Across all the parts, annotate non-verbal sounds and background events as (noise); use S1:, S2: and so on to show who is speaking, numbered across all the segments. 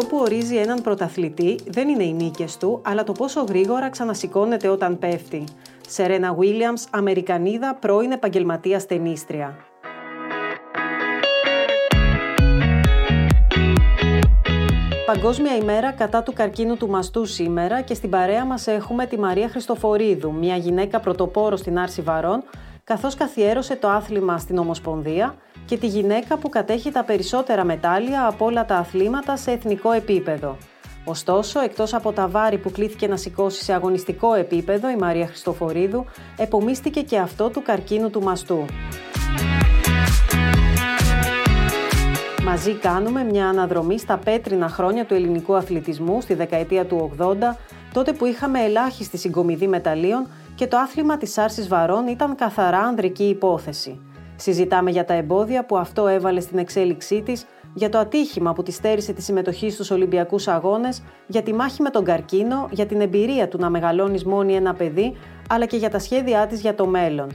S1: Αυτό που ορίζει έναν πρωταθλητή δεν είναι οι νίκες του, αλλά το πόσο γρήγορα ξανασηκώνεται όταν πέφτει. Σερένα Βίλιαμς, Αμερικανίδα, πρώην επαγγελματία ταινίστρια. Παγκόσμια ημέρα κατά του καρκίνου του μαστού σήμερα και στην παρέα μας έχουμε τη Μαρία Χριστοφορίδου, μια γυναίκα πρωτοπόρο στην άρση βαρών, καθώς καθιέρωσε το άθλημα στην Ομοσπονδία και τη γυναίκα που κατέχει τα περισσότερα μετάλλια από όλα τα αθλήματα σε εθνικό επίπεδο. Ωστόσο, εκτός από τα βάρη που κλήθηκε να σηκώσει σε αγωνιστικό επίπεδο, η Μαρία Χριστοφορίδου επομίστηκε και αυτό του καρκίνου του μαστού. Μαζί κάνουμε μια αναδρομή στα πέτρινα χρόνια του ελληνικού αθλητισμού στη δεκαετία του 80, τότε που είχαμε ελάχιστη συγκομιδή μεταλλίων και το άθλημα της άρσης βαρών ήταν καθαρά ανδρική υπόθεση. Συζητάμε για τα εμπόδια που αυτό έβαλε στην εξέλιξή της, για το ατύχημα που τη στέρισε τη συμμετοχή στους Ολυμπιακούς Αγώνες, για τη μάχη με τον καρκίνο, για την εμπειρία του να μεγαλώνεις μόνη ένα παιδί, αλλά και για τα σχέδιά της για το μέλλον.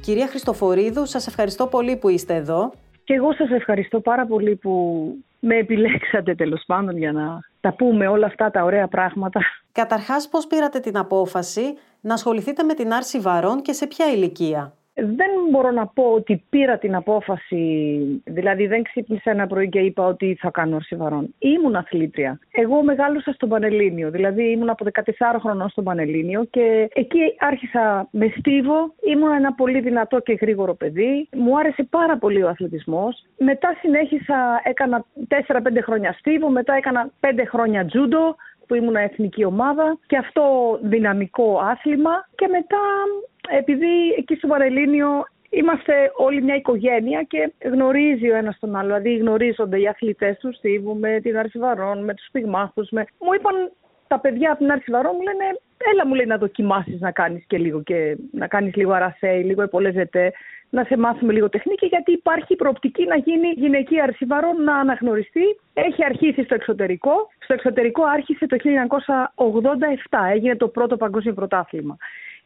S1: Κυρία Χριστοφορίδου, σας ευχαριστώ πολύ που είστε εδώ.
S2: Και εγώ σας ευχαριστώ πάρα πολύ που με επιλέξατε τέλος πάντων για να τα πούμε όλα αυτά τα ωραία πράγματα.
S1: Καταρχάς, πώς πήρατε την απόφαση να ασχοληθείτε με την άρση βαρών και σε ποια ηλικία;
S2: Δεν μπορώ να πω ότι πήρα την απόφαση, δηλαδή δεν ξύπνησα ένα πρωί και είπα ότι θα κάνω αρσιβαρών. Ήμουν αθλήτρια. Εγώ μεγάλωσα στο Πανελλήνιο, δηλαδή ήμουν από 14 χρονών στο Πανελλήνιο και εκεί άρχισα με στίβο. Ήμουν ένα πολύ δυνατό και γρήγορο παιδί. Μου άρεσε πάρα πολύ ο αθλητισμός. Μετά συνέχισα, έκανα 4-5 χρόνια στίβο, μετά έκανα 5 χρόνια τζούντο που ήμουν εθνική ομάδα και αυτό δυναμικό άθλημα και μετά επειδή εκεί στο Παρελίνιο είμαστε όλοι μια οικογένεια και γνωρίζει ο ένας τον άλλο. Δηλαδή γνωρίζονται οι αθλητές τους Στίβου με την Αρσιβαρών, με τους πυγμάχους. Με... Μου είπαν τα παιδιά από την Αρσιβαρών μου λένε έλα μου λέει να δοκιμάσεις να κάνεις και λίγο και να κάνεις λίγο αρασέι, λίγο επολέζετε, να σε μάθουμε λίγο τεχνική γιατί υπάρχει προοπτική να γίνει γυναική αρσιβαρών να αναγνωριστεί. Έχει αρχίσει στο εξωτερικό. Στο εξωτερικό άρχισε το 1987, έγινε το πρώτο παγκόσμιο πρωτάθλημα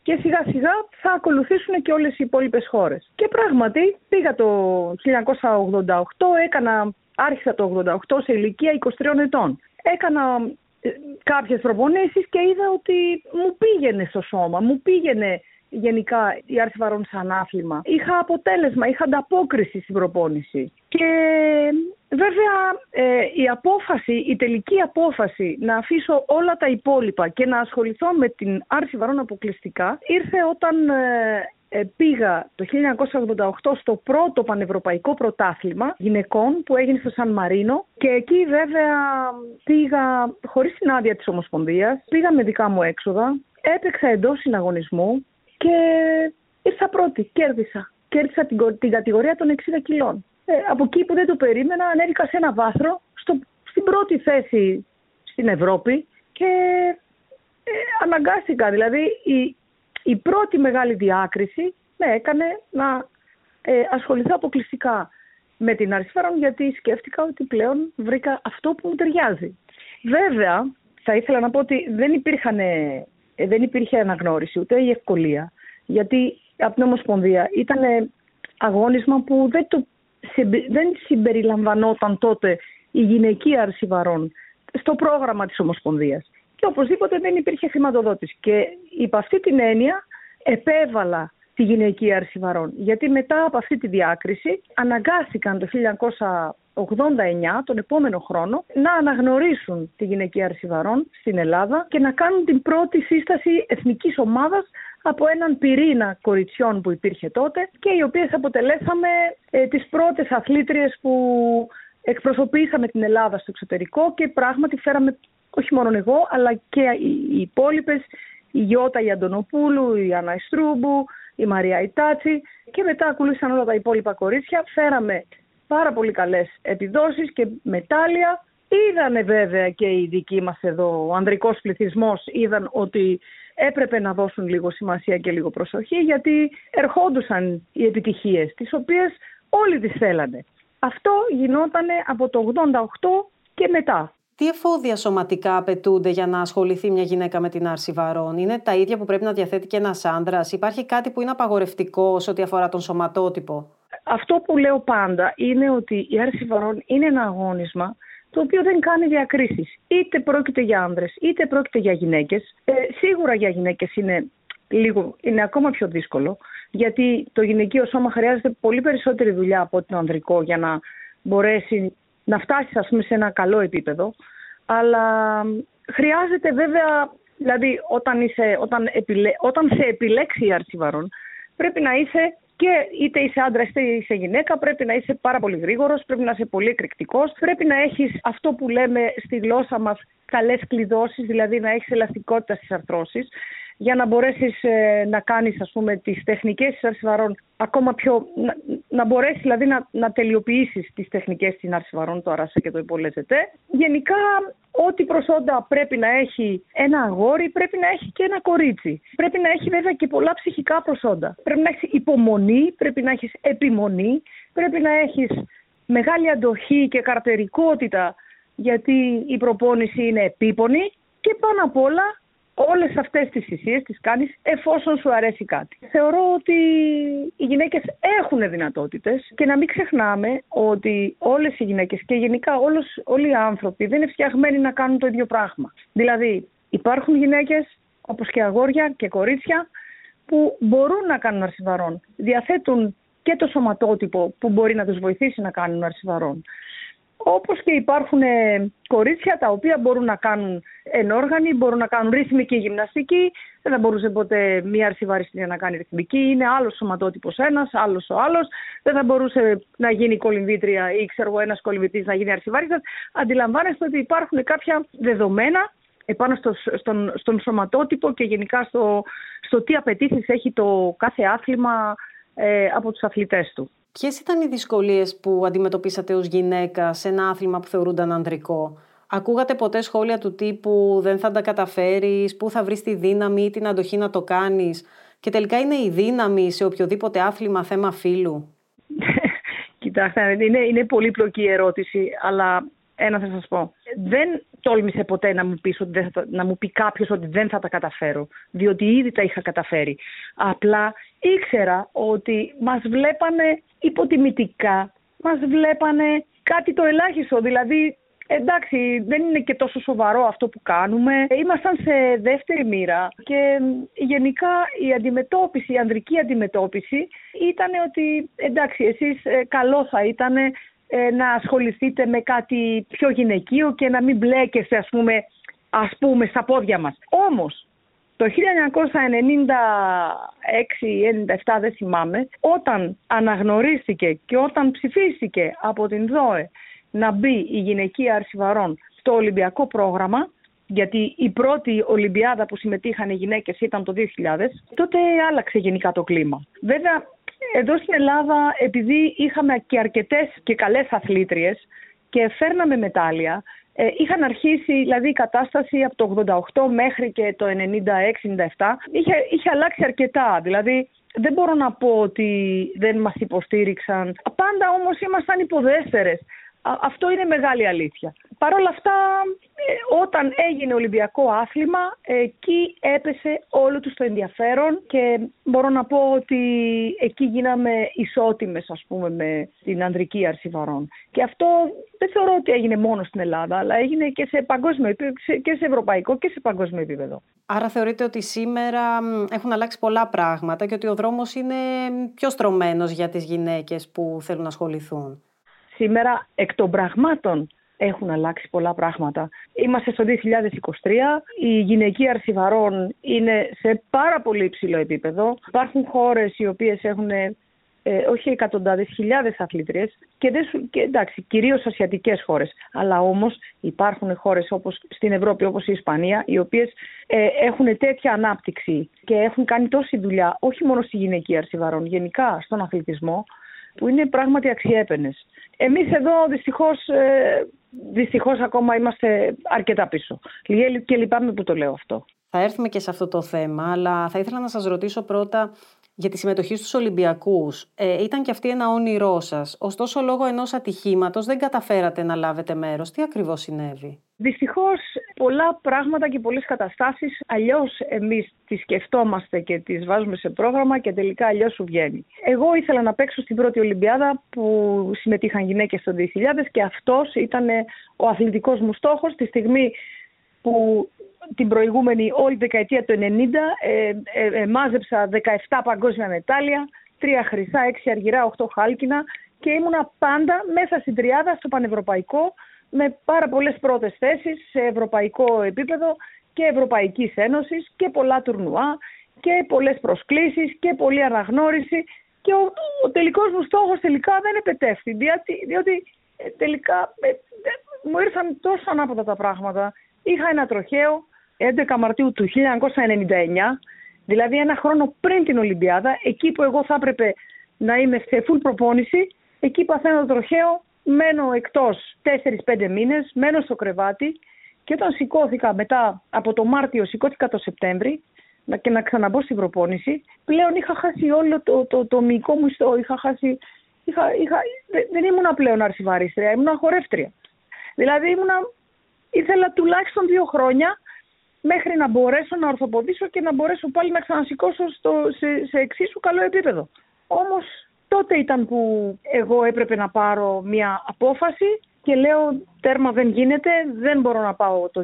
S2: και σιγά σιγά θα ακολουθήσουν και όλες οι υπόλοιπες χώρες. Και πράγματι πήγα το 1988, έκανα, άρχισα το 1988 σε ηλικία 23 ετών. Έκανα ε, κάποιες προπονήσεις και είδα ότι μου πήγαινε στο σώμα, μου πήγαινε γενικά η άρση βαρών σαν άθλημα. Είχα αποτέλεσμα, είχα ανταπόκριση στην προπόνηση. Και βέβαια ε, η απόφαση, η τελική απόφαση να αφήσω όλα τα υπόλοιπα και να ασχοληθώ με την άρση βαρών αποκλειστικά ήρθε όταν ε, ε, πήγα το 1988 στο πρώτο πανευρωπαϊκό πρωτάθλημα γυναικών που έγινε στο Σαν Μαρίνο και εκεί βέβαια πήγα χωρίς την άδεια της Ομοσπονδίας, πήγα με δικά μου έξοδα, έπαιξα εντός συναγωνισμού και ήρθα πρώτη, κέρδισα. Κέρδισα την, την κατηγορία των 60 κιλών. Ε, από εκεί που δεν το περίμενα ανέβηκα σε ένα βάθρο στο, στην πρώτη θέση στην Ευρώπη και ε, αναγκάστηκα. Δηλαδή η, η πρώτη μεγάλη διάκριση με έκανε να ε, ασχοληθώ αποκλειστικά με την αριστερά γιατί σκέφτηκα ότι πλέον βρήκα αυτό που μου ταιριάζει. Βέβαια, θα ήθελα να πω ότι δεν, υπήρχαν, ε, δεν υπήρχε αναγνώριση ούτε η ευκολία γιατί από την Ομοσπονδία ήταν αγώνισμα που δεν, το, δεν συμπεριλαμβανόταν τότε η γυναική άρση βαρών στο πρόγραμμα της Ομοσπονδίας. Και οπωσδήποτε δεν υπήρχε χρηματοδότηση. Και υπ' αυτή την έννοια επέβαλα τη γυναική άρση βαρών. Γιατί μετά από αυτή τη διάκριση αναγκάστηκαν το 1989, τον επόμενο χρόνο, να αναγνωρίσουν τη γυναική άρση βαρών στην Ελλάδα και να κάνουν την πρώτη σύσταση εθνικής ομάδας από έναν πυρήνα κοριτσιών που υπήρχε τότε και οι οποίες αποτελέσαμε ε, τις πρώτες αθλήτριες που εκπροσωπήσαμε την Ελλάδα στο εξωτερικό και πράγματι φέραμε όχι μόνο εγώ αλλά και οι υπόλοιπες, η Γιώτα η Αντωνοπούλου, η Άννα Ιστρούμπου, η Μαρία Ιτάτσι και μετά ακολούθησαν όλα τα υπόλοιπα κορίτσια. Φέραμε πάρα πολύ καλές επιδόσεις και μετάλλια. Είδανε βέβαια και οι δικοί μας εδώ, ο ανδρικός πληθυσμός είδαν ότι έπρεπε να δώσουν λίγο σημασία και λίγο προσοχή γιατί ερχόντουσαν οι επιτυχίες τις οποίες όλοι τις θέλανε. Αυτό γινόταν από το 88 και μετά.
S1: Τι εφόδια σωματικά απαιτούνται για να ασχοληθεί μια γυναίκα με την άρση βαρών, Είναι τα ίδια που πρέπει να διαθέτει και ένας άντρας, Υπάρχει κάτι που είναι απαγορευτικό σε ό,τι αφορά τον σωματότυπο;
S2: Αυτό που λέω πάντα είναι ότι η άρση βαρών είναι ένα αγώνισμα το οποίο δεν κάνει διακρίσεις. Είτε πρόκειται για άνδρες, είτε πρόκειται για γυναίκες. Ε, σίγουρα για γυναίκες είναι, λίγο, είναι ακόμα πιο δύσκολο, γιατί το γυναικείο σώμα χρειάζεται πολύ περισσότερη δουλειά από το ανδρικό για να μπορέσει να φτάσεις ας πούμε, σε ένα καλό επίπεδο. Αλλά χρειάζεται βέβαια, δηλαδή όταν, είσαι, όταν, επιλέ, όταν σε επιλέξει η άρση πρέπει να είσαι και είτε είσαι άντρας είτε είσαι γυναίκα, πρέπει να είσαι πάρα πολύ γρήγορος, πρέπει να είσαι πολύ εκρηκτικός, πρέπει να έχεις αυτό που λέμε στη γλώσσα μας καλές κλειδώσεις, δηλαδή να έχεις ελαστικότητα στις αρθρώσεις για να μπορέσεις ε, να κάνεις ας πούμε τις τεχνικές της αρσιβαρών ακόμα πιο, να, να μπορέσεις δηλαδή να, να τελειοποιήσεις τις τεχνικές της αρσιβαρών, το αράσα και το υπολέζεται. Γενικά ό,τι προσόντα πρέπει να έχει ένα αγόρι πρέπει να έχει και ένα κορίτσι. Πρέπει να έχει βέβαια και πολλά ψυχικά προσόντα. Πρέπει να έχεις υπομονή, πρέπει να έχεις επιμονή, πρέπει να έχεις μεγάλη αντοχή και καρτερικότητα γιατί η προπόνηση είναι επίπονη και πάνω απ' όλα όλες αυτές τις θυσίες τις κάνεις εφόσον σου αρέσει κάτι. Θεωρώ ότι οι γυναίκες έχουν δυνατότητες και να μην ξεχνάμε ότι όλες οι γυναίκες και γενικά όλος, όλοι οι άνθρωποι δεν είναι φτιαγμένοι να κάνουν το ίδιο πράγμα. Δηλαδή υπάρχουν γυναίκες όπως και αγόρια και κορίτσια που μπορούν να κάνουν αρσιβαρών. Διαθέτουν και το σωματότυπο που μπορεί να τους βοηθήσει να κάνουν αρσιβαρών. Όπως και υπάρχουν ε, κορίτσια τα οποία μπορούν να κάνουν ενόργανοι, μπορούν να κάνουν ρυθμική γυμναστική. Δεν θα μπορούσε ποτέ μία αρσιβαριστή να κάνει ρυθμική. Είναι άλλος σωματότυπος ένας, άλλος ο άλλος. Δεν θα μπορούσε να γίνει κολυμβήτρια ή ξέρω εγώ ένας κολυμβητή να γίνει αρσιβάριστα. Αντιλαμβάνεστε ότι υπάρχουν κάποια δεδομένα επάνω στο, στον, στον σωματότυπο και γενικά στο, στο τι απαιτήσεις έχει το κάθε άθλημα ε, από τους αθλητές του.
S1: Ποιες ήταν οι δυσκολίες που αντιμετωπίσατε ως γυναίκα σε ένα άθλημα που θεωρούνταν ανδρικό; Ακούγατε ποτέ σχόλια του τύπου «Δεν θα τα καταφέρεις», «Πού θα βρεις τη δύναμη ή την αντοχή να το κάνεις» και τελικά είναι η δύναμη σε οποιοδήποτε άθλημα θέμα φύλου; (laughs)
S2: Κοιτάξτε, είναι, είναι πολύπλοκη η ερώτηση, αλλά ένα θα σας πω. Δεν τόλμησε ποτέ να μου, πεις ότι θα, να μου πει κάποιος ότι δεν θα τα καταφέρω, διότι ήδη τα είχα καταφέρει. Απλά ήξερα ότι μας βλέπανε υποτιμητικά, μας βλέπανε κάτι το ελάχιστο, δηλαδή Εντάξει, δεν είναι και τόσο σοβαρό αυτό που κάνουμε. Ήμασταν σε δεύτερη μοίρα και γενικά η αντιμετώπιση, η ανδρική αντιμετώπιση ήταν ότι εντάξει, εσείς ε, καλό θα ήταν ε, να ασχοληθείτε με κάτι πιο γυναικείο και να μην μπλέκεστε ας πούμε, ας πούμε στα πόδια μας. Όμως το 1996-97 δεν θυμάμαι, όταν αναγνωρίστηκε και όταν ψηφίστηκε από την ΔΟΕ να μπει η γυναικεία αρσιβαρών στο Ολυμπιακό πρόγραμμα, γιατί η πρώτη Ολυμπιάδα που συμμετείχαν οι γυναίκες ήταν το 2000, τότε άλλαξε γενικά το κλίμα. Βέβαια, εδώ στην Ελλάδα, επειδή είχαμε και αρκετές και καλές αθλήτριες και φέρναμε μετάλλια, ε, είχαν αρχίσει, δηλαδή η κατάσταση από το 88 μέχρι και το 96-97 είχε, είχε αλλάξει αρκετά. Δηλαδή δεν μπορώ να πω ότι δεν μας υποστήριξαν. Πάντα όμως ήμασταν υποδέστερες αυτό είναι μεγάλη αλήθεια. Παρ' όλα αυτά, ε, όταν έγινε Ολυμπιακό άθλημα, εκεί έπεσε όλο τους το ενδιαφέρον και μπορώ να πω ότι εκεί γίναμε ισότιμες, ας πούμε, με την ανδρική αρσιβαρών. Και αυτό δεν θεωρώ ότι έγινε μόνο στην Ελλάδα, αλλά έγινε και σε παγκόσμιο και σε ευρωπαϊκό και σε παγκόσμιο επίπεδο.
S1: Άρα θεωρείτε ότι σήμερα έχουν αλλάξει πολλά πράγματα και ότι ο δρόμος είναι πιο στρωμένος για τις γυναίκες που θέλουν να ασχοληθούν;
S2: Σήμερα εκ των πραγμάτων έχουν αλλάξει πολλά πράγματα. Είμαστε στο 2023, η γυναική αρσιβαρών είναι σε πάρα πολύ υψηλό επίπεδο. Υπάρχουν χώρες οι οποίες έχουν ε, όχι εκατοντάδες, χιλιάδες αθλήτριες και, δεν, και εντάξει, κυρίως ασιατικές χώρες. Αλλά όμως υπάρχουν χώρες όπως στην Ευρώπη όπως η Ισπανία οι οποίες ε, έχουν τέτοια ανάπτυξη και έχουν κάνει τόση δουλειά όχι μόνο στη γυναική αρσιβαρών, γενικά στον αθλητισμό που είναι πράγματι αξιέπαινες. Εμείς εδώ δυστυχώς, ε, δυστυχώς ακόμα είμαστε αρκετά πίσω. Και λυπάμαι που το λέω αυτό.
S1: Θα έρθουμε και σε αυτό το θέμα, αλλά θα ήθελα να σας ρωτήσω πρώτα για τη συμμετοχή στους Ολυμπιακούς. Ε, ήταν και αυτή ένα όνειρό σας. Ωστόσο, λόγω ενός ατυχήματος δεν καταφέρατε να λάβετε μέρος. Τι ακριβώς συνέβη;
S2: Δυστυχώς πολλά πράγματα και πολλές καταστάσεις αλλιώς εμείς τις σκεφτόμαστε και τις βάζουμε σε πρόγραμμα και τελικά αλλιώς σου βγαίνει. Εγώ ήθελα να παίξω στην πρώτη Ολυμπιάδα που συμμετείχαν γυναίκες το 2000 και αυτός ήταν ο αθλητικός μου στόχος τη στιγμή που την προηγούμενη όλη δεκαετία του 90 ε, ε, ε, μάζεψα 17 παγκόσμια μετάλλια, 3 χρυσά, 6 αργυρά, 8 χάλκινα και ήμουνα πάντα μέσα στην τριάδα στο πανευρωπαϊκό με πάρα πολλές πρώτες θέσεις σε ευρωπαϊκό επίπεδο και Ευρωπαϊκής Ένωσης και πολλά τουρνουά και πολλές προσκλήσεις και πολλή αναγνώριση και ο, ο τελικός μου στόχος τελικά δεν επετεύχθη διότι, διότι ε, τελικά ε, μου ήρθαν τόσο ανάποδα τα πράγματα. Είχα ένα τροχαίο 11 Μαρτίου του 1999, δηλαδή ένα χρόνο πριν την Ολυμπιάδα, εκεί που εγώ θα έπρεπε να είμαι σε full προπόνηση, εκεί παθαίνω το τροχαίο, μένω εκτός 4-5 μήνες, μένω στο κρεβάτι και όταν σηκώθηκα μετά από το Μάρτιο, σηκώθηκα το Σεπτέμβρη και να ξαναμπω στην προπόνηση, πλέον είχα χάσει όλο το, το, το μυϊκό μου ιστό, είχα χάσει... Είχα, είχα, δεν ήμουν πλέον αρσιβαρίστρια, ήμουν χορεύτρια. Δηλαδή ήμουνα, ήθελα τουλάχιστον δύο χρόνια μέχρι να μπορέσω να ορθοποδήσω και να μπορέσω πάλι να ξανασηκώσω στο, σε, σε εξίσου καλό επίπεδο. Όμως τότε ήταν που εγώ έπρεπε να πάρω μια απόφαση και λέω τέρμα δεν γίνεται, δεν μπορώ να πάω το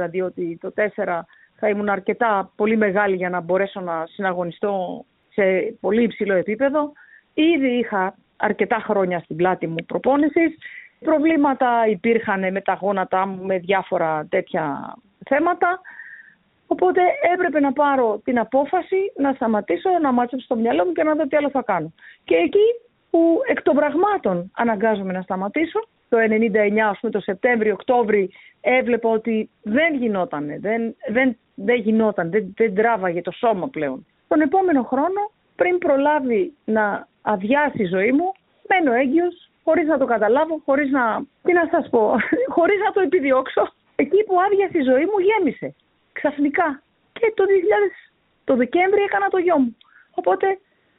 S2: 2004 διότι το 2004 θα ήμουν αρκετά πολύ μεγάλη για να μπορέσω να συναγωνιστώ σε πολύ υψηλό επίπεδο. Ήδη είχα αρκετά χρόνια στην πλάτη μου προπόνησης. Προβλήματα υπήρχαν με τα γόνατά μου, με διάφορα τέτοια θέματα. Οπότε έπρεπε να πάρω την απόφαση να σταματήσω, να μάτσεψω στο μυαλό μου και να δω τι άλλο θα κάνω. Και εκεί που εκ των πραγμάτων αναγκάζομαι να σταματήσω, το 99, ας πούμε το Σεπτέμβριο-Οκτώβρη, έβλεπα ότι δεν γινόταν, δεν, δεν, δεν γινόταν, δεν, δεν τράβαγε το σώμα πλέον. Τον επόμενο χρόνο, πριν προλάβει να αδειάσει η ζωή μου, μένω έγκυος, χωρίς να το καταλάβω, χωρίς να, τι να σας πω, (laughs) χωρίς να το επιδιώξω. Εκεί που άδειασε η ζωή μου γέμισε. Ξαφνικά. Και το 2000, το Δεκέμβρη έκανα το γιο μου. Οπότε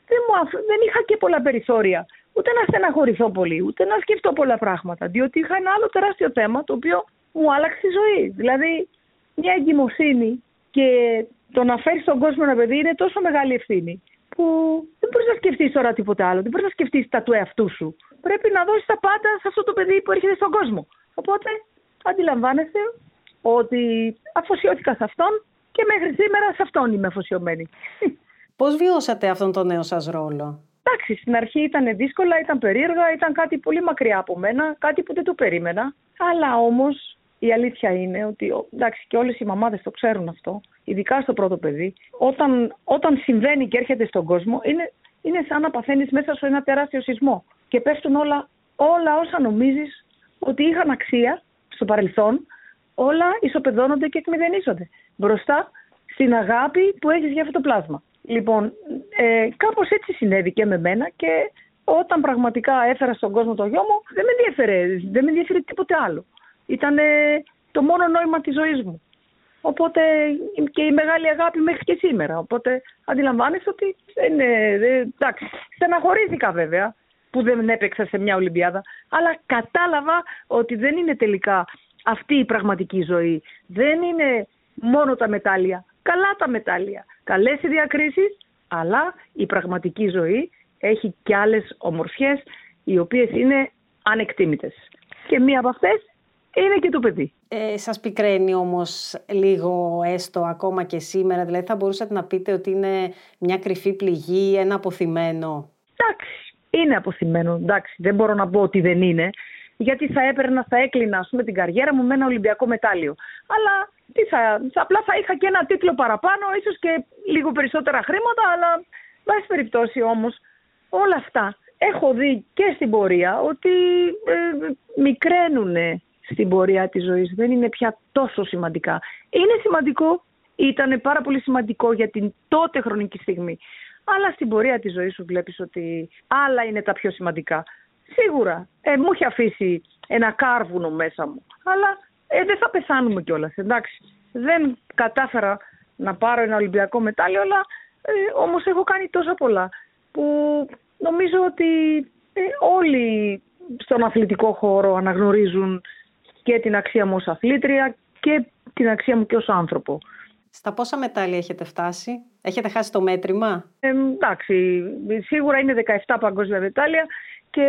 S2: δεν, μου δεν είχα και πολλά περιθώρια. Ούτε να στεναχωρηθώ πολύ, ούτε να σκεφτώ πολλά πράγματα. Διότι είχα ένα άλλο τεράστιο θέμα το οποίο μου άλλαξε τη ζωή. Δηλαδή, μια εγκυμοσύνη και το να φέρεις στον κόσμο ένα παιδί είναι τόσο μεγάλη ευθύνη που δεν μπορείς να σκεφτείς τώρα τίποτα άλλο. Δεν μπορείς να σκεφτείς τα του εαυτού σου. Πρέπει να δώσεις τα πάντα σε αυτό το παιδί που έρχεται στον κόσμο. Οπότε αντιλαμβάνεστε ότι αφοσιώθηκα σε αυτόν και μέχρι σήμερα σε αυτόν είμαι αφοσιωμένη.
S1: Πώς βιώσατε αυτόν τον νέο σας ρόλο;
S2: Εντάξει, στην αρχή ήταν δύσκολα, ήταν περίεργα, ήταν κάτι πολύ μακριά από μένα, κάτι που δεν το περίμενα. Αλλά όμως η αλήθεια είναι ότι εντάξει, και όλες οι μαμάδες το ξέρουν αυτό, ειδικά στο πρώτο παιδί, όταν, όταν συμβαίνει και έρχεται στον κόσμο, είναι, είναι σαν να παθαίνεις μέσα σε ένα τεράστιο σεισμό και πέφτουν όλα, όλα όσα νομίζεις ότι είχαν αξία στο παρελθόν, όλα ισοπεδώνονται και εκμηδενίζονται μπροστά στην αγάπη που έχεις για αυτό το πλάσμα. Λοιπόν, ε, κάπως έτσι συνέβη και με μένα και όταν πραγματικά έφερα στον κόσμο το γιο μου, δεν με ενδιαφέρε, δεν με ενδιαφέρε τίποτε άλλο. Ήταν το μόνο νόημα της ζωής μου. Οπότε και η μεγάλη αγάπη μέχρι και σήμερα. Οπότε αντιλαμβάνεσαι ότι δεν, εντάξει, στεναχωρήθηκα βέβαια που δεν έπαιξα σε μια Ολυμπιάδα, αλλά κατάλαβα ότι δεν είναι τελικά αυτή η πραγματική ζωή. Δεν είναι μόνο τα μετάλλια. Καλά τα μετάλλια. Καλές οι διακρίσεις, αλλά η πραγματική ζωή έχει και άλλες ομορφιές οι οποίες είναι ανεκτήμητες. Και μία από αυτές είναι και το παιδί.
S1: Ε, σας πικραίνει όμως λίγο έστω ακόμα και σήμερα, δηλαδή θα μπορούσατε να πείτε ότι είναι μια κρυφή πληγή, ένα αποθυμένο;
S2: Εντάξει, είναι αποθυμένο, εντάξει, δεν μπορώ να πω ότι δεν είναι γιατί θα έπαιρνα, θα έκλεινα ας πούμε, την καριέρα μου με ένα Ολυμπιακό μετάλλιο. Αλλά τι θα, απλά θα είχα και ένα τίτλο παραπάνω, ίσως και λίγο περισσότερα χρήματα, αλλά βάση περιπτώσει όμως όλα αυτά έχω δει και στην πορεία ότι ε, μικραίνουν στην πορεία της ζωής, δεν είναι πια τόσο σημαντικά. Είναι σημαντικό, ήταν πάρα πολύ σημαντικό για την τότε χρονική στιγμή. Αλλά στην πορεία της ζωής σου βλέπεις ότι άλλα είναι τα πιο σημαντικά. Σίγουρα. Ε, μου έχει αφήσει ένα κάρβουνο μέσα μου. Αλλά ε, δεν θα πεθάνουμε κιόλας. Εντάξει. Δεν κατάφερα να πάρω ένα Ολυμπιακό μετάλλιο, αλλά Ε, όμως έχω κάνει τόσα πολλά που νομίζω ότι ε, όλοι στον αθλητικό χώρο αναγνωρίζουν και την αξία μου ως αθλήτρια και την αξία μου και ως άνθρωπο.
S1: Στα πόσα μετάλλια έχετε φτάσει, έχετε χάσει το μέτρημα;
S2: Ε, εντάξει, σίγουρα είναι 17 παγκόσμια μετάλλια και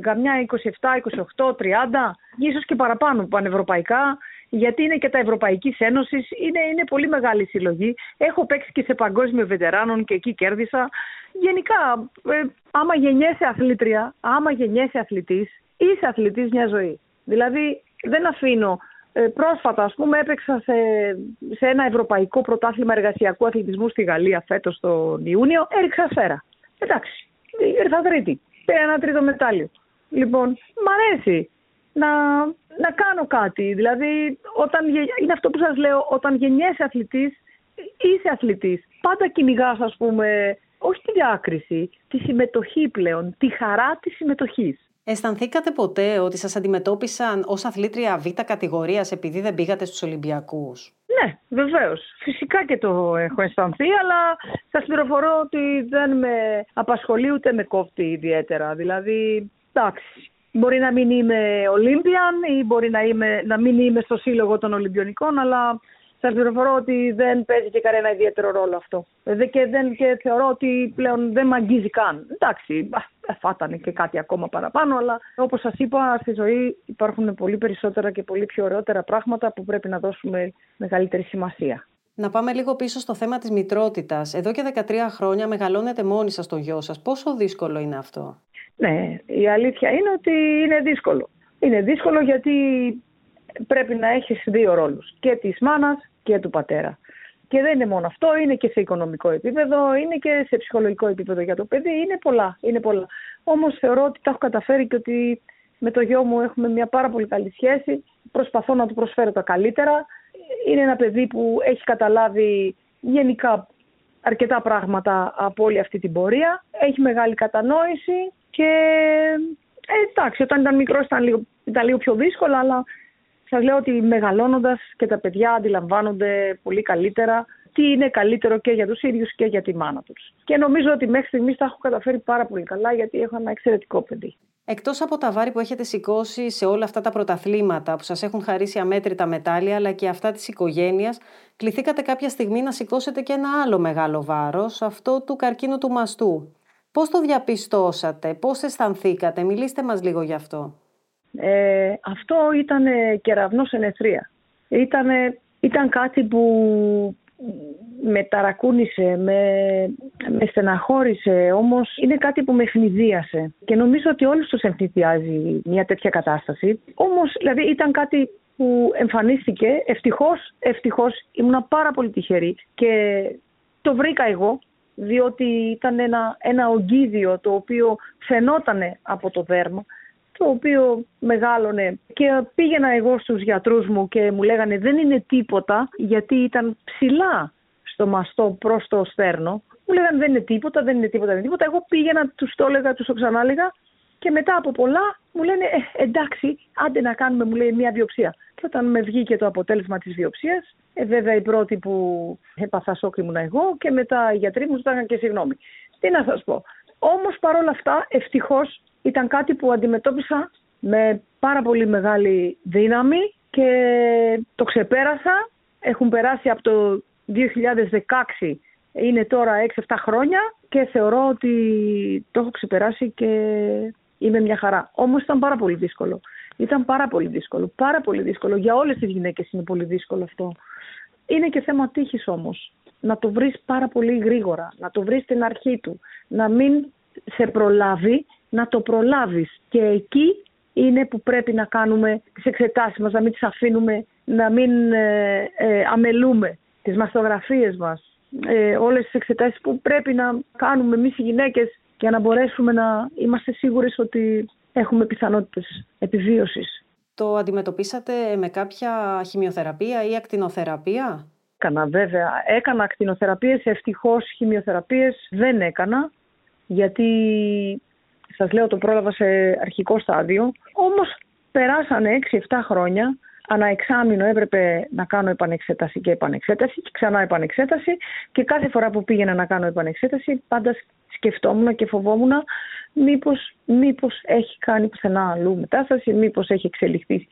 S2: καμιά 27, 28, 30, ίσως και παραπάνω πανευρωπαϊκά, γιατί είναι και τα Ευρωπαϊκής Ένωσης, είναι, είναι πολύ μεγάλη συλλογή. Έχω παίξει και σε παγκόσμιο βετεράνων και εκεί κέρδισα. Γενικά, ε, άμα γεννιέσαι αθλήτρια, άμα γεννιέσαι αθλητής, είσαι αθλητής μια ζωή. Δηλαδή, δεν αφήνω ε, πρόσφατα, ας πούμε, έπαιξα σε, σε ένα ευρωπαϊκό πρωτάθλημα εργασιακού αθλητισμού στη Γαλλία φέτος τον Ιούνιο. Έριξα σφαίρα. Εντάξει, ήρθα τρίτη. Πήρα ένα τρίτο μετάλλιο. Λοιπόν, μ' αρέσει να, να κάνω κάτι. Δηλαδή, όταν, είναι αυτό που σας λέω, όταν γεννιέσαι αθλητής, είσαι αθλητής. Πάντα κυνηγάς, ας πούμε, όχι τη διάκριση, τη συμμετοχή πλέον, τη χαρά της συμμετοχής.
S1: Αισθανθήκατε ποτέ ότι σας αντιμετώπισαν ως αθλήτρια β' κατηγορίας επειδή δεν πήγατε στους Ολυμπιακούς;
S2: Ναι, βεβαίως. Φυσικά και το έχω αισθανθεί, αλλά σας πληροφορώ ότι δεν με απασχολεί ούτε με κόφτει ιδιαίτερα. Δηλαδή, εντάξει, μπορεί να μην είμαι Ολύμπιαν ή μπορεί να, είμαι, να μην είμαι στο σύλλογο των Ολυμπιονικών, αλλά Σας πληροφορώ ότι δεν παίζει και κανένα ιδιαίτερο ρόλο αυτό. Και, δεν, και θεωρώ ότι πλέον δεν με αγγίζει καν. Εντάξει, θα ήταν και κάτι ακόμα παραπάνω, αλλά όπως σας είπα, στη ζωή υπάρχουν πολύ περισσότερα και πολύ πιο ωραιότερα πράγματα που πρέπει να δώσουμε μεγαλύτερη σημασία.
S1: Να πάμε λίγο πίσω στο θέμα της μητρότητας. Εδώ και 13 χρόνια μεγαλώνετε μόνοι σας τον γιο σας. Πόσο δύσκολο είναι αυτό;
S2: Ναι, η αλήθεια είναι ότι είναι δύσκολο. Είναι δύσκολο γιατί πρέπει να έχεις δύο ρόλους. Και της μάνας και του πατέρα. Και δεν είναι μόνο αυτό, είναι και σε οικονομικό επίπεδο, είναι και σε ψυχολογικό επίπεδο για το παιδί. Είναι πολλά, είναι πολλά. Όμως θεωρώ ότι τα έχω καταφέρει και ότι με το γιο μου έχουμε μια πάρα πολύ καλή σχέση. Προσπαθώ να του προσφέρω τα καλύτερα. Είναι ένα παιδί που έχει καταλάβει γενικά αρκετά πράγματα από όλη αυτή την πορεία. Έχει μεγάλη κατανόηση και ε, εντάξει, όταν ήταν μικρός ήταν λίγο, ήταν λίγο πιο δύσκολο, αλλά σας λέω ότι μεγαλώνοντας και τα παιδιά αντιλαμβάνονται πολύ καλύτερα τι είναι καλύτερο και για τους ίδιους και για τη μάνα τους. Και νομίζω ότι μέχρι στιγμής τα έχω καταφέρει πάρα πολύ καλά γιατί έχω ένα εξαιρετικό παιδί.
S1: Εκτός από τα βάρη που έχετε σηκώσει σε όλα αυτά τα πρωταθλήματα που σας έχουν χαρίσει αμέτρητα μετάλλια αλλά και αυτά της οικογένειας, κληθήκατε κάποια στιγμή να σηκώσετε και ένα άλλο μεγάλο βάρος, αυτό του καρκίνου του μαστού. Πώς το διαπιστώσατε, πώς αισθανθήκατε, μιλήστε μας λίγο γι' αυτό.
S2: Ε, αυτό ήταν κεραυνός ενεθρία. Ήτανε, ήταν κάτι που με ταρακούνησε, με, με στεναχώρησε, όμως είναι κάτι που με ευνηδίασε. Και νομίζω ότι όλους τους ευνηδιάζει μια τέτοια κατάσταση. Όμως, δηλαδή, ήταν κάτι που εμφανίστηκε, ευτυχώς, ευτυχώς ήμουν πάρα πολύ τυχερή και το βρήκα εγώ, διότι ήταν ένα, ένα ογκίδιο το οποίο φαινότανε από το δέρμα το οποίο μεγάλωνε και πήγαινα εγώ στους γιατρούς μου και μου λέγανε δεν είναι τίποτα γιατί ήταν ψηλά στο μαστό προς το στέρνο. Μου λέγανε δεν είναι τίποτα, δεν είναι τίποτα, δεν είναι τίποτα. Εγώ πήγαινα, τους το έλεγα, τους το ξανάλεγα και μετά από πολλά μου λένε ε, εντάξει, άντε να κάνουμε, μου λέει, μια βιοψία. Και όταν με βγήκε το αποτέλεσμα της βιοψίας, ε, βέβαια η πρώτη που έπαθα σοκ ήμουν εγώ και μετά οι γιατροί μου ζητάγαν και συγγνώμη. Τι να σας πω. Όμως παρόλα αυτά, ευτυχώς ήταν κάτι που αντιμετώπισα με πάρα πολύ μεγάλη δύναμη και το ξεπέρασα. Έχουν περάσει από το 2016, είναι τώρα 6-7 χρόνια και θεωρώ ότι το έχω ξεπεράσει και είμαι μια χαρά. Όμως ήταν πάρα πολύ δύσκολο. Ήταν πάρα πολύ δύσκολο. Πάρα πολύ δύσκολο. Για όλες τις γυναίκες είναι πολύ δύσκολο αυτό. Είναι και θέμα τύχης όμως. Να το βρεις πάρα πολύ γρήγορα. Να το βρεις στην αρχή του. Να μην σε προλάβει να το προλάβεις. Και εκεί είναι που πρέπει να κάνουμε τις εξετάσεις μας, να μην τις αφήνουμε, να μην ε, ε, αμελούμε τις μαστογραφίες μας, ε, όλες τις εξετάσεις που πρέπει να κάνουμε εμείς οι γυναίκες για να μπορέσουμε να είμαστε σίγουρες ότι έχουμε πιθανότητες επιβίωσης.
S1: Το αντιμετωπίσατε με κάποια χημειοθεραπεία ή ακτινοθεραπεία;
S2: Έκανα βέβαια. Έκανα ακτινοθεραπείες, ευτυχώς χημειοθεραπείες δεν έκανα γιατί σας λέω το πρόλαβα σε αρχικό στάδιο. Όμως περάσανε 6-7 χρόνια ανά εξάμεινο έπρεπε να κάνω επανεξέταση και επανεξέταση και ξανά επανεξέταση και κάθε φορά που πήγαινα να κάνω επανεξέταση πάντα σκεφτόμουν και φοβόμουν μήπως, μήπως έχει κάνει πουθενά αλλού μετάσταση, μήπως έχει εξελιχθεί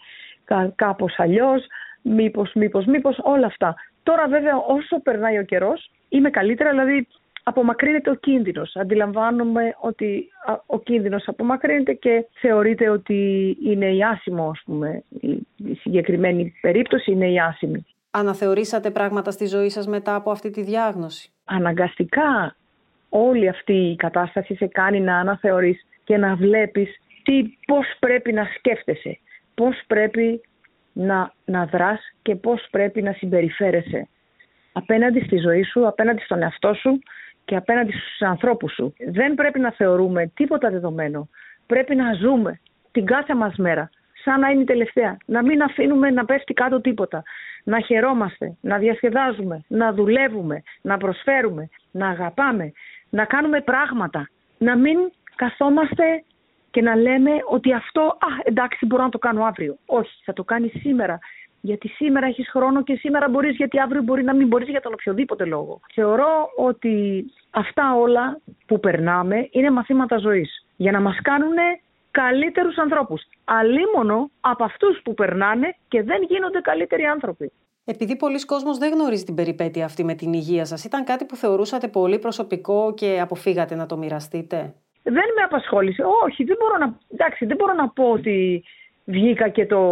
S2: κάπως αλλιώς, μήπως, μήπως, μήπως, όλα αυτά. Τώρα βέβαια όσο περνάει ο καιρός είμαι καλύτερα, δηλαδή απομακρύνεται ο κίνδυνος. Αντιλαμβάνομαι ότι ο κίνδυνος απομακρύνεται και θεωρείται ότι είναι η άσημο, ας πούμε, η συγκεκριμένη περίπτωση είναι η άσημη.
S1: Αναθεωρήσατε πράγματα στη ζωή σας μετά από αυτή τη διάγνωση;
S2: Αναγκαστικά όλη αυτή η κατάσταση σε κάνει να αναθεωρείς και να βλέπεις τι, πώς πρέπει να σκέφτεσαι, πώς πρέπει να, να δράς και πώς πρέπει να συμπεριφέρεσαι απέναντι στη ζωή σου, απέναντι στον εαυτό σου και απέναντι στους ανθρώπους σου. Δεν πρέπει να θεωρούμε τίποτα δεδομένο. Πρέπει να ζούμε την κάθε μας μέρα σαν να είναι η τελευταία. Να μην αφήνουμε να πέφτει κάτω τίποτα. Να χαιρόμαστε, να διασκεδάζουμε, να δουλεύουμε, να προσφέρουμε, να αγαπάμε, να κάνουμε πράγματα. Να μην καθόμαστε και να λέμε ότι αυτό, α, εντάξει, μπορώ να το κάνω αύριο. Όχι, θα το κάνει σήμερα. Γιατί σήμερα έχεις χρόνο και σήμερα μπορείς, γιατί αύριο μπορεί να μην μπορείς για τον οποιοδήποτε λόγο. Θεωρώ ότι αυτά όλα που περνάμε είναι μαθήματα ζωής. Για να μας κάνουν καλύτερους ανθρώπους. Αλίμονο από αυτούς που περνάνε και δεν γίνονται καλύτεροι άνθρωποι.
S1: Επειδή πολλοί κόσμος δεν γνωρίζει την περιπέτεια αυτή με την υγεία σας, ήταν κάτι που θεωρούσατε πολύ προσωπικό και αποφύγατε να το μοιραστείτε;
S2: Δεν με απασχόλησε. Όχι, δεν μπορώ να, εντάξει, δεν μπορώ να πω ότι βγήκα και το,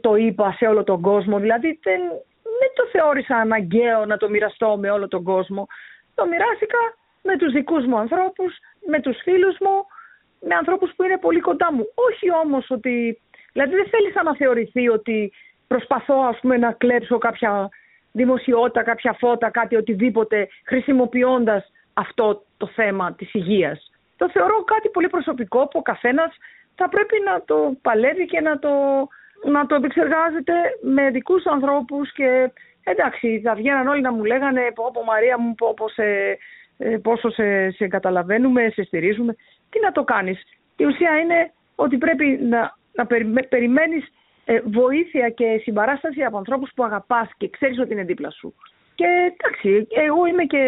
S2: το είπα σε όλο τον κόσμο. Δηλαδή δεν, δεν το θεώρησα αναγκαίο να το μοιραστώ με όλο τον κόσμο. Το μοιράστηκα με τους δικούς μου ανθρώπους, με τους φίλους μου, με ανθρώπους που είναι πολύ κοντά μου. Όχι όμως ότι... Δηλαδή δεν θέλησα να θεωρηθεί ότι προσπαθώ ας πούμε να κλέψω κάποια δημοσιότητα, κάποια φώτα, κάτι οτιδήποτε χρησιμοποιώντας αυτό το θέμα της υγείας. Το θεωρώ κάτι πολύ προσωπικό που ο καθένας θα πρέπει να το παλεύει και να το, να το επεξεργάζεται με δικούς ανθρώπους και εντάξει θα βγαίναν όλοι να μου λέγανε πω, πω Μαρία μου πω, πω σε, ε, πόσο σε, σε καταλαβαίνουμε, σε στηρίζουμε. Τι να το κάνεις. Η ουσία είναι ότι πρέπει να, να περιμένεις ε, βοήθεια και συμπαράσταση από ανθρώπους που αγαπάς και ξέρεις ότι είναι δίπλα σου. Και εντάξει, εγώ είμαι και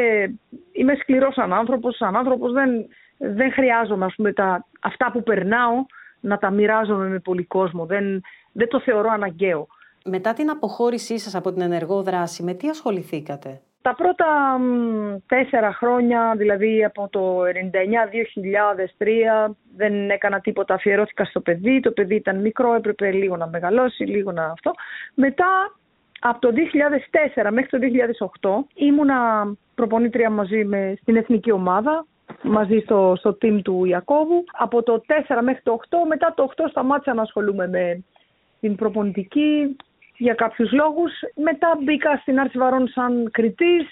S2: είμαι σκληρός σαν άνθρωπος, σαν άνθρωπος δεν, δεν χρειάζομαι ας πούμε, τα, αυτά που περνάω να τα μοιράζομαι με πολύ κόσμο. Δεν, δεν το θεωρώ αναγκαίο.
S1: Μετά την αποχώρησή σας από την ενεργό δράση, με τι ασχοληθήκατε;
S2: Τα πρώτα τέσσερα χρόνια, δηλαδή από το 99-2003, δεν έκανα τίποτα, αφιερώθηκα στο παιδί. Το παιδί ήταν μικρό, έπρεπε λίγο να μεγαλώσει, λίγο να αυτό. Μετά, από το 2004 μέχρι το 2008, ήμουνα προπονήτρια μαζί με στην εθνική ομάδα, μαζί στο, στο team του Ιακώβου. Από το 4 μέχρι το 8, μετά το 8 σταμάτησα να ασχολούμαι με την προπονητική, για κάποιους λόγους. Μετά μπήκα στην Άρση Βαρών σαν κριτής,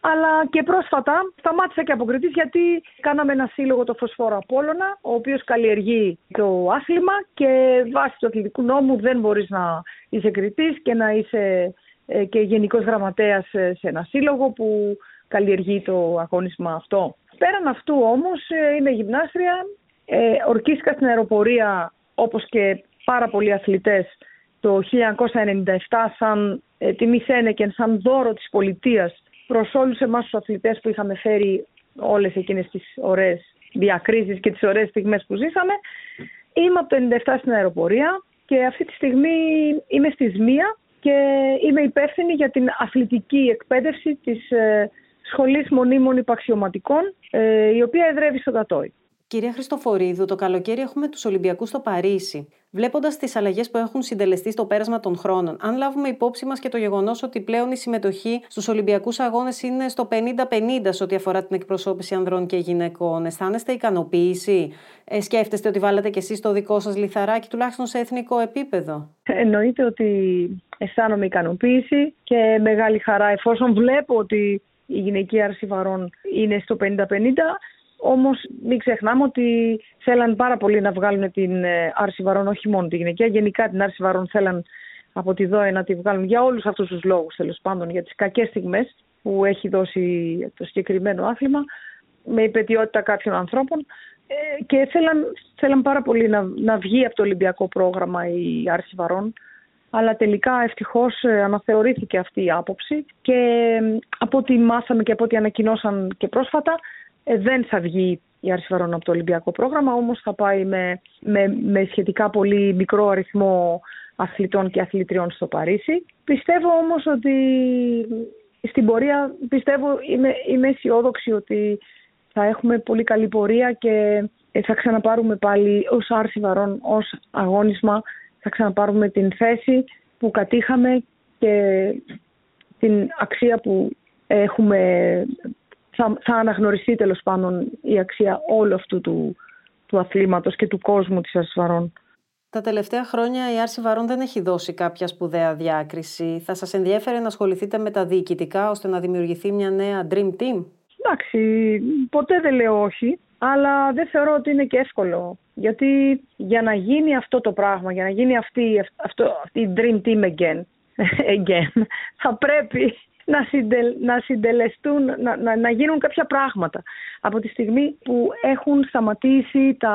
S2: αλλά και πρόσφατα σταμάτησα και από κριτής γιατί κάναμε ένα σύλλογο το Φωσφόρο Απόλλωνα, ο οποίος καλλιεργεί το άθλημα και βάσει του αθλητικού νόμου δεν μπορείς να είσαι κριτής και να είσαι ε, και γενικός γραμματέας σε ένα σύλλογο που καλλιεργεί το αγώνισμα αυτό. Πέραν αυτού όμως ε, είμαι γυμνάστρια, ε, ορκίστηκα στην αεροπορία όπως και πάρα πολλοί αθλητές το 1997 σαν ε, τιμή Σένεκεν, σαν δώρο της πολιτείας προς όλους εμάς τους αθλητές που είχαμε φέρει όλες εκείνες τις ωραίες διακρίσεις και τις ωραίες στιγμές που ζήσαμε. Είμαι από το 97 στην αεροπορία και αυτή τη στιγμή είμαι στη ΣΜΙΑ και είμαι υπεύθυνη για την αθλητική εκπαίδευση της ε, Σχολής Μονίμων Υπαξιωματικών, ε, η οποία εδρεύει στο Τατόι.
S1: Κυρία Χριστοφορίδου, το καλοκαίρι έχουμε τους Ολυμπιακούς στο Παρίσι. Βλέποντας τις αλλαγές που έχουν συντελεστεί στο πέρασμα των χρόνων, αν λάβουμε υπόψη μας και το γεγονός ότι πλέον η συμμετοχή στους Ολυμπιακούς Αγώνες είναι στο 50-50 σε ό,τι αφορά την εκπροσώπηση ανδρών και γυναικών, αισθάνεστε ικανοποίηση, ε, σκέφτεστε ότι βάλατε κι εσείς το δικό σας λιθαράκι, τουλάχιστον σε εθνικό επίπεδο;
S2: Εννοείται ότι αισθάνομαι ικανοποίηση και μεγάλη χαρά εφόσον βλέπω ότι η γυναική άρση βαρών είναι στο 50-50 όμως μην ξεχνάμε ότι θέλαν πάρα πολύ να βγάλουν την ε, άρση βαρών, όχι μόνο τη γυναικεία, γενικά την άρση βαρών θέλαν από τη ΔΟΕ να τη βγάλουν για όλους αυτούς τους λόγους τέλος πάντων, για τις κακές στιγμές που έχει δώσει το συγκεκριμένο άθλημα με υπετιότητα κάποιων ανθρώπων. Ε, και θέλαν, θέλαν πάρα πολύ να, να βγει από το Ολυμπιακό πρόγραμμα η άρση βαρών αλλά τελικά ευτυχώς ε, αναθεωρήθηκε αυτή η άποψη και από ό,τι μάθαμε και από ό,τι ανακοινώσαν και πρόσφατα ε, δεν θα βγει η Άρση Βαρών από το Ολυμπιακό πρόγραμμα, όμως θα πάει με, με, με σχετικά πολύ μικρό αριθμό αθλητών και αθλητριών στο Παρίσι. Πιστεύω όμως ότι στην πορεία, πιστεύω, είμαι, είμαι αισιόδοξη ότι θα έχουμε πολύ καλή πορεία και θα ξαναπάρουμε πάλι ως Άρση Βαρών, ως αγώνισμα, θα ξαναπάρουμε την θέση που κατήχαμε και την αξία που έχουμε θα, θα αναγνωριστεί τέλος πάντων η αξία όλου αυτού του, του αθλήματος και του κόσμου της Αρσιβαρών.
S1: Τα τελευταία χρόνια η Άρση Βαρών δεν έχει δώσει κάποια σπουδαία διάκριση. Θα σας ενδιέφερε να ασχοληθείτε με τα διοικητικά ώστε να δημιουργηθεί μια νέα Dream Team;
S2: Εντάξει, ποτέ δεν λέω όχι, αλλά δεν θεωρώ ότι είναι και εύκολο. Γιατί για να γίνει αυτό το πράγμα, για να γίνει αυτή, αυτό, αυτή η Dream Team again, (laughs) again θα πρέπει να, συντελ, να συντελεστούν, να, να, να γίνουν κάποια πράγματα. Από τη στιγμή που έχουν σταματήσει τα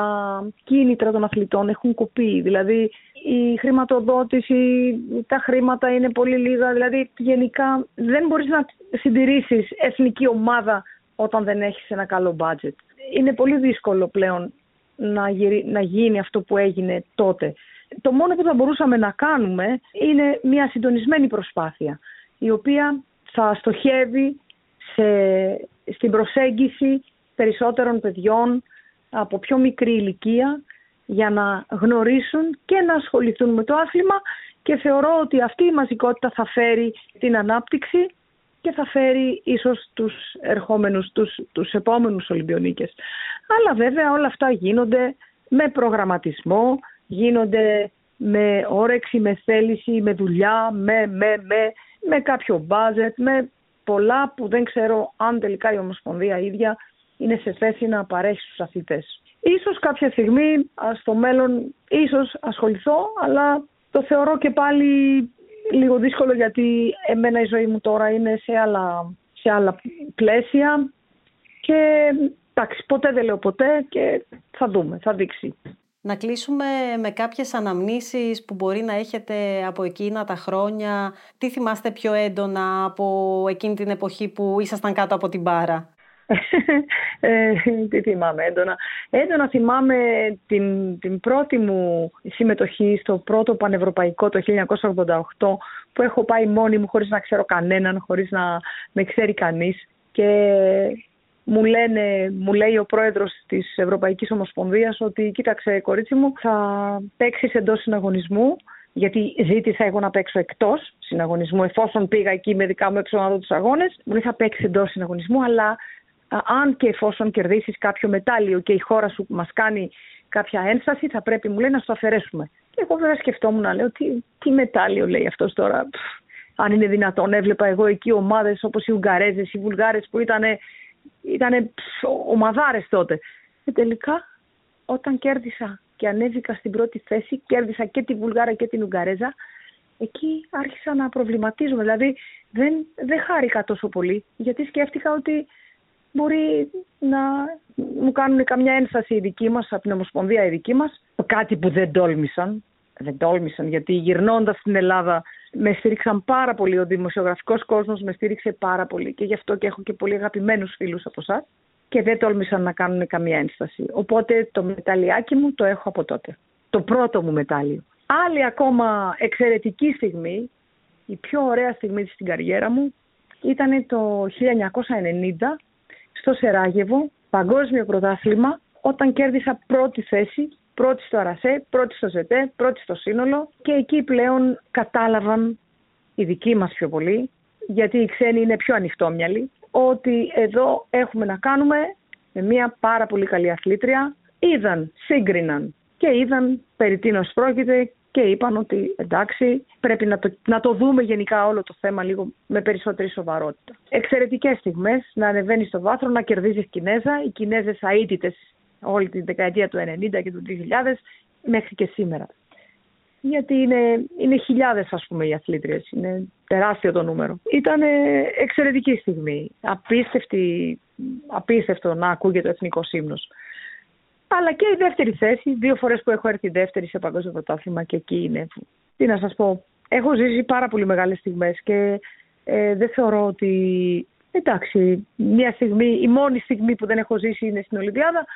S2: κίνητρα των αθλητών, έχουν κοπεί. Δηλαδή η χρηματοδότηση, τα χρήματα είναι πολύ λίγα. Δηλαδή γενικά δεν μπορείς να συντηρήσεις εθνική ομάδα όταν δεν έχεις ένα καλό budget. Είναι πολύ δύσκολο πλέον να, να γίνει αυτό που έγινε τότε. Το μόνο που θα μπορούσαμε να κάνουμε είναι μια συντονισμένη προσπάθεια η οποία θα στοχεύει σε, στην προσέγγιση περισσότερων παιδιών από πιο μικρή ηλικία για να γνωρίσουν και να ασχοληθούν με το άθλημα και θεωρώ ότι αυτή η μαζικότητα θα φέρει την ανάπτυξη και θα φέρει ίσως τους ερχόμενους, τους, τους επόμενους Ολυμπιονίκες. Αλλά βέβαια όλα αυτά γίνονται με προγραμματισμό, γίνονται με όρεξη, με θέληση, με δουλειά, με, με, με με κάποιο μπάζετ, με πολλά που δεν ξέρω αν τελικά η Ομοσπονδία ίδια είναι σε θέση να παρέχει στους αθλητές. Ίσως κάποια στιγμή στο μέλλον ίσως ασχοληθώ, αλλά το θεωρώ και πάλι λίγο δύσκολο γιατί εμένα η ζωή μου τώρα είναι σε άλλα, σε άλλα πλαίσια και εντάξει ποτέ δεν λέω ποτέ και θα δούμε, θα δείξει.
S1: Να κλείσουμε με κάποιες αναμνήσεις που μπορεί να έχετε από εκείνα τα χρόνια. Τι θυμάστε πιο έντονα από εκείνη την εποχή που ήσασταν κάτω από την μπάρα;
S2: Ε, τι θυμάμαι έντονα. Έντονα θυμάμαι την, την πρώτη μου συμμετοχή στο πρώτο πανευρωπαϊκό το 1988 που έχω πάει μόνη μου χωρίς να ξέρω κανέναν, χωρίς να με ξέρει κανείς και μου, λένε, μου λέει ο πρόεδρος της Ευρωπαϊκής Ομοσπονδίας ότι κοίταξε κορίτσι μου θα παίξεις εντός συναγωνισμού γιατί ζήτησα εγώ να παίξω εκτός συναγωνισμού, εφόσον πήγα εκεί με δικά μου έξω να δω τους αγώνες. Μου λέει θα παίξεις εντός συναγωνισμού, αλλά αν και εφόσον κερδίσεις κάποιο μετάλλιο και η χώρα σου μας κάνει κάποια ένσταση, θα πρέπει, μου λέει, να σου αφαιρέσουμε. Και εγώ βέβαια σκεφτόμουν να λέω τι, τι μετάλλιο λέει αυτός τώρα. αν είναι δυνατόν, έβλεπα εγώ εκεί ομάδες όπως οι Ουγγαρέζες, οι Βουλγάρες που ήταν ήταν ομαδάρες τότε. Και τελικά όταν κέρδισα και ανέβηκα στην πρώτη θέση, κέρδισα και τη Βουλγάρα και την Ουγγαρέζα, εκεί άρχισα να προβληματίζομαι. Δηλαδή δεν, δεν χάρηκα τόσο πολύ, γιατί σκέφτηκα ότι μπορεί να μου κάνουν καμιά ένσταση οι δικοί μας, από την Ομοσπονδία οι δικοί μας, κάτι που δεν τόλμησαν. Δεν τόλμησαν, γιατί γυρνώντας στην Ελλάδα με στήριξαν πάρα πολύ. Ο δημοσιογραφικός κόσμος με στήριξε πάρα πολύ και γι' αυτό και έχω και πολύ αγαπημένους φίλους από εσάς και δεν τόλμησαν να κάνουν καμία ένσταση. Οπότε το μεταλλιάκι μου το έχω από τότε. Το πρώτο μου μετάλλιο. Άλλη ακόμα εξαιρετική στιγμή, η πιο ωραία στιγμή στην καριέρα μου, ήταν το 1990 στο Σεράγεβο, παγκόσμιο πρωτάθλημα, όταν κέρδισα πρώτη θέση πρώτη στο Αρασέ, πρώτη στο ΖΕΤΕ, πρώτη στο σύνολο και εκεί πλέον κατάλαβαν οι δικοί μας πιο πολύ, γιατί οι ξένοι είναι πιο ανοιχτόμυαλοι, ότι εδώ έχουμε να κάνουμε με μια πάρα πολύ καλή αθλήτρια. Είδαν, σύγκριναν και είδαν περί τίνος πρόκειται και είπαν ότι εντάξει πρέπει να το, να το δούμε γενικά όλο το θέμα λίγο με περισσότερη σοβαρότητα. Εξαιρετικές στιγμές να ανεβαίνεις στο βάθρο, να κερδίζεις Κινέζα, οι Κινέζες αίτητες όλη τη δεκαετία του 90 και του 2000 μέχρι και σήμερα. Γιατί είναι, είναι χιλιάδες ας πούμε οι αθλήτριες, είναι τεράστιο το νούμερο. Ήταν εξαιρετική στιγμή, απίστευτη, απίστευτο να ακούγεται ο εθνικός ύμνος. Αλλά και η δεύτερη θέση, δύο φορές που έχω έρθει δεύτερη σε παγκόσμιο πρωτάθλημα και εκεί είναι, τι να σας πω, έχω ζήσει πάρα πολύ μεγάλες στιγμές και ε, δεν θεωρώ ότι εντάξει, μια στιγμή, η μόνη στιγμή που δεν έχω ζήσει είναι στην Ολυμπιάδα,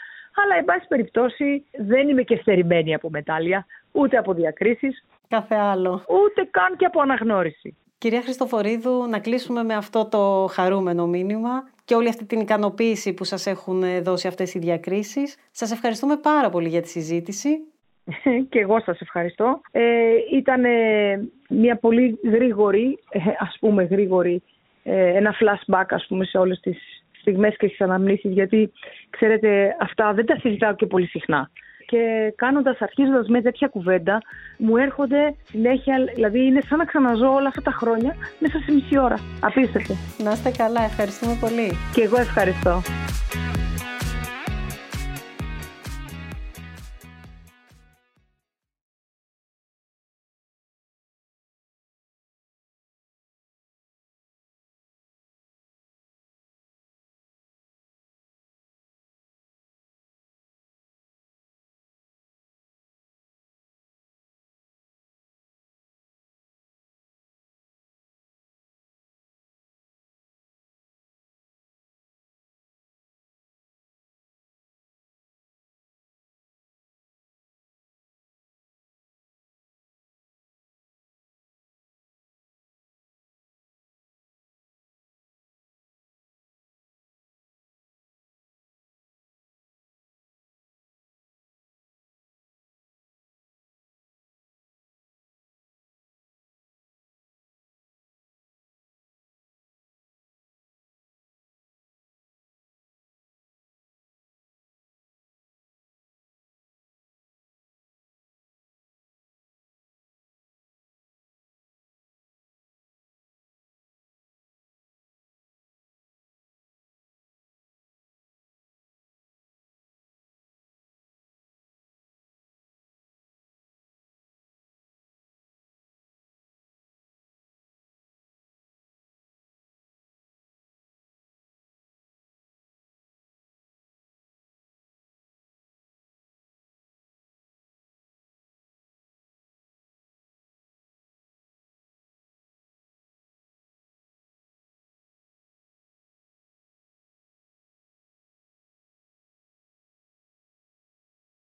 S2: αλλά εν πάση περιπτώσει δεν είμαι και στερημένη από μετάλλια, ούτε από διακρίσεις.
S1: Κάθε άλλο.
S2: Ούτε καν και από αναγνώριση.
S1: Κυρία Χριστοφορίδου, να κλείσουμε με αυτό το χαρούμενο μήνυμα και όλη αυτή την ικανοποίηση που σας έχουν δώσει αυτές οι διακρίσεις. Σας ευχαριστούμε πάρα πολύ για τη συζήτηση. (laughs)
S2: και εγώ σας ευχαριστώ. Ε, ήταν μια πολύ γρήγορη, ε, ας πούμε γρήγορη, ε, ένα flashback ας πούμε σε όλες τις στιγμές και τις αναμνήσεις γιατί ξέρετε αυτά δεν τα συζητάω και πολύ συχνά και κάνοντας, αρχίζοντας με τέτοια κουβέντα, μου έρχονται συνέχεια, δηλαδή είναι σαν να ξαναζώ όλα αυτά τα χρόνια μέσα σε μισή ώρα. Απίστευτο.
S1: Να είστε καλά, ευχαριστούμε πολύ.
S2: Και εγώ ευχαριστώ.